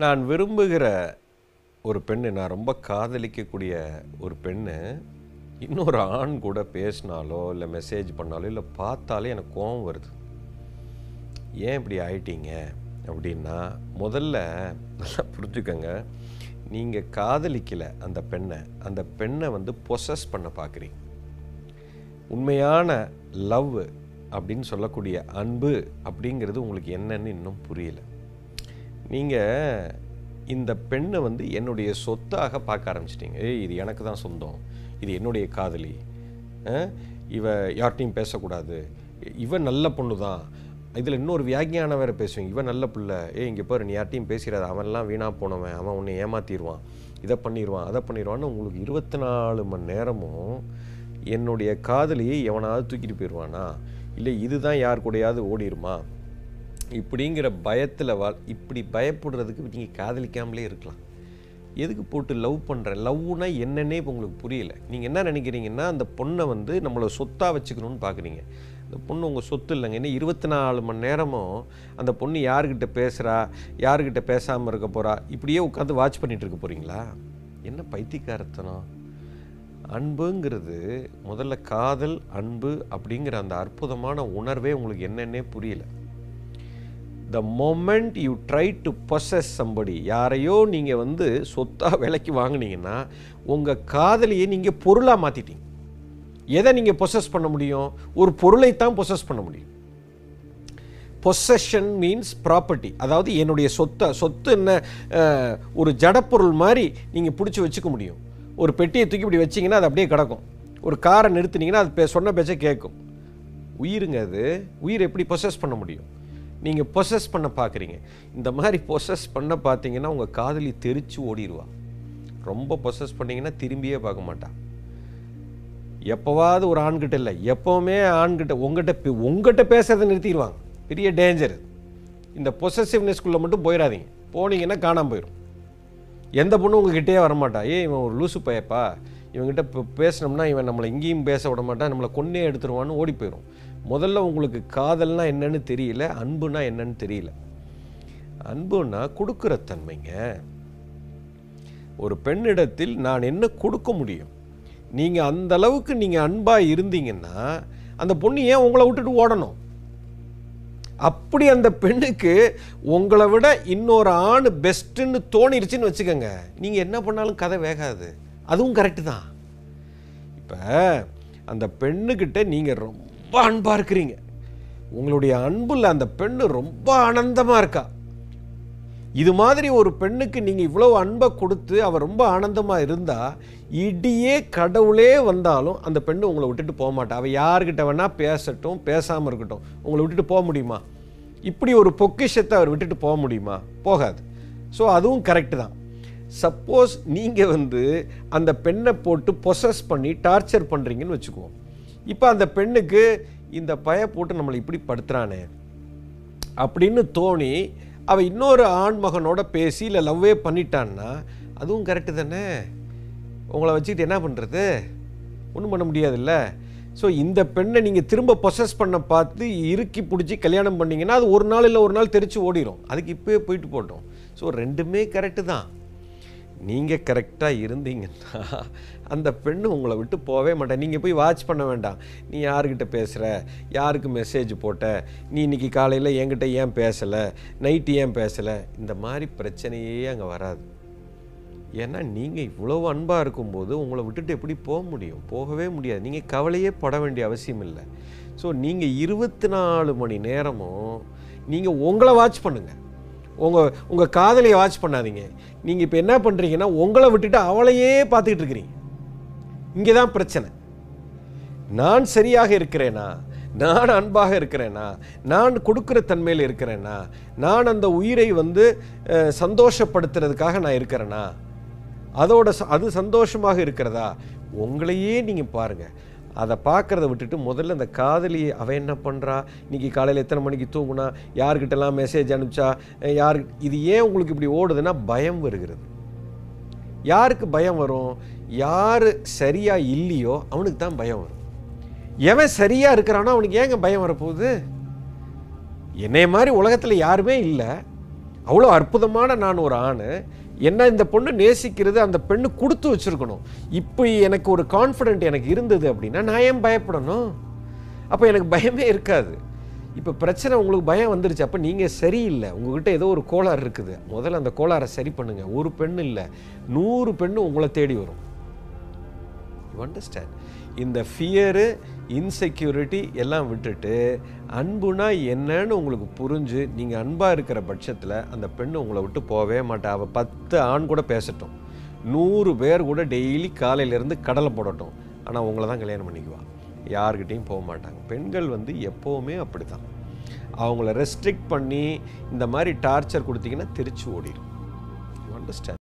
நான் விரும்புகிற ஒரு பெண்ணு நான் ரொம்ப காதலிக்கக்கூடிய ஒரு பெண்ணு இன்னொரு ஆண் கூட பேசினாலோ இல்லை மெசேஜ் பண்ணாலோ இல்லை பார்த்தாலே எனக்கு கோபம் வருது. ஏன் இப்படி ஆயிட்டீங்க? அப்படின்னா முதல்ல நல்லா புரிஞ்சுக்கோங்க. நீங்கள் காதலிக்கலை அந்த பெண்ணை அந்த பெண்ணை வந்து பொசஸ் பண்ண பார்க்குறீங்க உண்மையான லவ் அப்படின்னு சொல்லக்கூடிய அன்பு அப்படிங்கிறது உங்களுக்கு என்னன்னு இன்னும் புரியல. நீங்கள் இந்த பெண்ணை வந்து என்னுடைய சொத்தாக பார்க்க ஆரம்பிச்சிட்டீங்க. ஏய் இது எனக்கு தான் சொந்தம். இது என்னுடைய காதலி. இவ யார்ட்டையும் பேசக்கூடாது. இவன் நல்ல பொண்ணு தான். இதில் இன்னொரு வியாக்கியானம் வேறு பேசுவீங்க. இவன் நல்ல பிள்ளை. ஏய் இங்கே பாரு நீ யார்ட்டையும் பேசிடாத. அவன்லாம் வீணாக போனவன். அவன் உன்னை ஏமாத்திடுவான் இதை பண்ணிடுவான் அதை பண்ணிடுவான்னு உங்களுக்கு இருபத்தி நாலு மணி நேரமும் என்னுடைய காதலியை எவனாவது தூக்கிட்டு போயிடுவானா இல்லை இதுதான் யார் கூடயாவது ஓடிருமா? இப்படிங்கிற பயத்தில் வா இப்படி பயப்படுறதுக்கு நீங்கள் காதலிக்காமலே இருக்கலாம். எதுக்கு போட்டு லவ் பண்ணுறேன் லவ்னா என்னன்னே இப்போ உங்களுக்கு புரியல. நீங்கள் என்ன நினைக்கிறீங்கன்னா அந்த பொண்ணை வந்து நம்மளை சொத்தாக வச்சுக்கணும்னு பார்க்குறீங்க அந்த பொண்ணு உங்கள் சொத்து இல்லைங்க. இன்னும் இருபத்தி நாலு மணி நேரமும் அந்த பொண்ணு யார்கிட்ட பேசுகிறா யார்கிட்ட பேசாமல் இருக்க போகிறா இப்படியே உட்காந்து வாட்ச் பண்ணிகிட்டு இருக்க போகிறீங்களா என்ன பைத்தியக்காரத்தனம்? அன்புங்கிறது முதல்ல காதல் அன்பு அப்படிங்கிற அந்த அற்புதமான உணர்வே உங்களுக்கு என்னன்னே புரியல. The moment you try to possess somebody யாரையோ நீங்கள் வந்து சொத்தாக விலைக்கு வாங்கினீங்கன்னா உங்கள் காதலியை நீங்கள் பொருளாக மாற்றிட்டீங்க எதை நீங்கள் பொசஸ் பண்ண முடியும்? ஒரு பொருளை தான் பொசஸ் பண்ண முடியும். பொசஷன் மீன்ஸ் ப்ராப்பர்ட்டி அதாவது என்னுடைய சொத்தை சொத்து என்ன ஒரு ஜடப்பொருள் மாதிரி நீங்கள் பிடிச்சி வச்சுக்க முடியும். ஒரு பெட்டியை தூக்கி இப்படி வச்சிங்கன்னா அது அப்படியே கிடக்கும். ஒரு காரை நிறுத்துனீங்கன்னா அது பே- சொன்ன பேச்சை கேட்கும். உயிருங்க அது. உயிர் எப்படி பொசஸ் பண்ண முடியும்? நீங்கள் பொசஸ் பண்ண பார்க்குறீங்க இந்த மாதிரி பொசஸ் பண்ண பார்த்தீங்கன்னா உங்கள் காதலி தெரிச்சு ஓடிடுவா ரொம்ப பொசஸ் பண்ணிங்கன்னா திரும்பியே பார்க்க மாட்டான் எப்போவாவது ஒரு ஆண்கிட்ட இல்லை எப்போவுமே ஆண்கிட்ட உங்ககிட்ட பே- உங்ககிட்ட பேசுறதை நிறுத்திடுவாங்க. பெரிய டேஞ்சர் இந்த பொசசிவ்னஸ்குள்ளே மட்டும் போயிடாதீங்க போனீங்கன்னா காணாமல் போயிடும் எந்த பொண்ணும் உங்ககிட்டயே வரமாட்டா. ஏய் இவன் ஒரு லூசு பையப்பா. இவங்ககிட்ட இப்போ பேசினோம்னா இவன் நம்மளை எங்கேயும் பேச விட மாட்டான் நம்மளை கொன்னே எடுத்துருவான்னு ஓடி போயிடும் முதல்ல உங்களுக்கு காதல்னா என்னன்னு தெரியல அன்புனா என்னன்னு தெரியல. அன்புனா கொடுக்குற தன்மைங்க. ஒரு பெண்ணிடத்தில் நான் என்ன கொடுக்க முடியும்? நீங்கள் அந்த அளவுக்கு நீங்கள் அன்பாக இருந்தீங்கன்னா அந்த பொண்ணு ஏன் உங்களை விட்டுட்டு ஓடணும்? அப்படி அந்த பெண்ணுக்கு உங்களை விட இன்னொரு ஆண் பெஸ்ட்டுன்னு தோணிருச்சுன்னு வச்சுக்கோங்க. நீங்கள் என்ன பண்ணாலும் கதை வேகாது. அதுவும் கரெக்டு தான். இப்போ அந்த பெண்ணுக்கிட்ட நீங்கள் ரொம்ப ரொம்ப அன்பாக இருக்கிறீங்க. உங்களுடைய அன்புல அந்த பெண்ணு ரொம்ப ஆனந்தமாக இருக்கா? இது மாதிரி ஒரு பெண்ணுக்கு நீங்கள் இவ்வளோ அன்பை கொடுத்து அவள் ரொம்ப ஆனந்தமாக இருந்தால் இடியே கடவுளே வந்தாலும் அந்த பெண்ணு உங்களை விட்டுட்டு போக மாட்டா. அவள் யார்கிட்ட வேணால் பேசட்டும் பேசாமல் இருக்கட்டும். உங்களை விட்டுட்டு போக முடியுமா? இப்படி ஒரு பொக்கிஷத்தை அவர் விட்டுட்டு போக முடியுமா? போகாது. ஸோ அதுவும் கரெக்டு தான். சப்போஸ் நீங்கள் வந்து அந்த பெண்ணை போட்டு பொசஸ் பண்ணி டார்ச்சர் பண்ணுறீங்கன்னு வச்சுக்குவோம். இப்போ அந்த பெண்ணுக்கு இந்த பய போட்டு நம்மளை இப்படி படுத்துறானே அப்படின்னு தோணி அவள் இன்னொரு ஆண்மகனோட பேசி இல்லை லவ்வே பண்ணிட்டான்னா அதுவும் கரெக்டு தானே? உங்களை வச்சுக்கிட்டு என்ன பண்ணுறது ஒன்றும் பண்ண முடியாதுல்ல. ஸோ இந்த பெண்ணை நீங்கள் திரும்ப பொசஸ் பண்ண பார்த்து இறுக்கி பிடிச்சி கல்யாணம் பண்ணீங்கன்னா அது ஒரு நாள் இல்லை ஒரு நாள் தெரித்து ஓடிடும் அதுக்கு இப்போயே போயிட்டு போட்டோம். ஸோ ரெண்டுமே கரெக்டு தான். நீங்கள் கரெக்டாக இருந்தீங்கன்னா அந்த பெண்ணு உங்களை விட்டு போகவே மாட்டேன் நீங்கள் போய் வாட்ச் பண்ண வேண்டாம். நீ யார்கிட்ட பேசுகிற யாருக்கு மெசேஜ் போட்ட? நீ இன்றைக்கி காலையில் என்கிட்ட ஏன் பேசலை? நைட்டு ஏன் பேசலை? இந்த மாதிரி பிரச்சனையே அங்கே வராது. ஏன்னா நீங்கள் இவ்வளோ அன்பாக இருக்கும்போது உங்களை விட்டுட்டு எப்படி போக முடியும்? போகவே முடியாது. நீங்கள் கவலையே பட வேண்டிய அவசியம் இல்லை. ஸோ நீங்கள் இருபத்தி நாலு மணி நேரமும் நீங்கள் உங்களை வாட்ச் பண்ணுங்கள் உங்கள் உங்கள் காதலியை வாட்ச் பண்ணாதீங்க. நீங்கள் இப்போ என்ன பண்ணுறீங்கன்னா உங்களை விட்டுட்டு அவளையே பார்த்துக்கிட்டு இருக்கிறீங்க. இங்கே தான் பிரச்சனை. நான் சரியாக இருக்கிறேனா? நான் அன்பாக இருக்கிறேனா? நான் கொடுக்குற தன்மையில் இருக்கிறேனா? நான் அந்த உயிரை வந்து சந்தோஷப்படுத்துறதுக்காக நான் இருக்கிறேனா? அதோட ச- அது சந்தோஷமாக இருக்கிறதா? உங்களையே நீங்கள் பாருங்கள் அதை பார்க்குறத விட்டுட்டு முதல்ல அந்த காதலி அவன் என்ன பண்ணுறா இன்றைக்கி காலையில் எத்தனை மணிக்கு தூங்குனா? யார்கிட்டலாம் மெசேஜ் அனுப்பிச்சா? யார் இது ஏன் உங்களுக்கு இப்படி ஓடுதுன்னா பயம் வருகிறது. யாருக்கு பயம் வரும்? யார் சரியா இல்லையோ அவனுக்கு தான் பயம் வரும். எவன் சரியாக இருக்கிறானோ அவனுக்கு ஏங்க பயம் வரப்போகுது? என்னைய மாதிரி உலகத்தில் யாருமே இல்லை. அவ்வளோ அற்புதமான நான் ஒரு ஆண். என்ன இந்த பொண்ணு நேசிக்கிறது அந்த பெண்ணு கொடுத்து வச்சுருக்கணும். இப்போ எனக்கு ஒரு கான்ஃபிடென்ட் எனக்கு இருந்தது அப்படின்னா நான் ஏன் பயப்படணும்? அப்போ எனக்கு பயமே இருக்காது. இப்போ பிரச்சனை உங்களுக்கு பயம் வந்துருச்சு அப்போ நீங்கள் சரியில்லை. உங்ககிட்ட ஏதோ ஒரு கோளாறு இருக்குது. முதல்ல அந்த கோளாறை சரி பண்ணுங்கள் ஒரு பெண் இல்லை. நூறு பெண்ணு உங்களை தேடி வரும். யூ அண்டர்ஸ்டாண்ட் இந்த ஃபியரு இன்செக்யூரிட்டி எல்லாம் விட்டுட்டு அன்புனா என்னன்னு உங்களுக்கு புரிஞ்சு நீங்கள் அன்பாக இருக்கிற பட்சத்தில் அந்த பெண் உங்களை விட்டு போகவே மாட்டா. அவள் பத்து ஆண் கூட பேசட்டும். நூறு பேர் கூட டெய்லி காலையிலேருந்து கடலை போடட்டும். ஆனால் உங்களை தான் கல்யாணம் பண்ணிக்குவா. யார்கிட்டையும் போக மாட்டாங்க. பெண்கள் வந்து எப்போவுமே அப்படி தான் அவங்கள ரெஸ்ட்ரிக்ட் பண்ணி இந்த மாதிரி டார்ச்சர் கொடுத்தீங்கன்னா திருச்சி ஓடிடும் யூ அண்டர்ஸ்டாண்ட்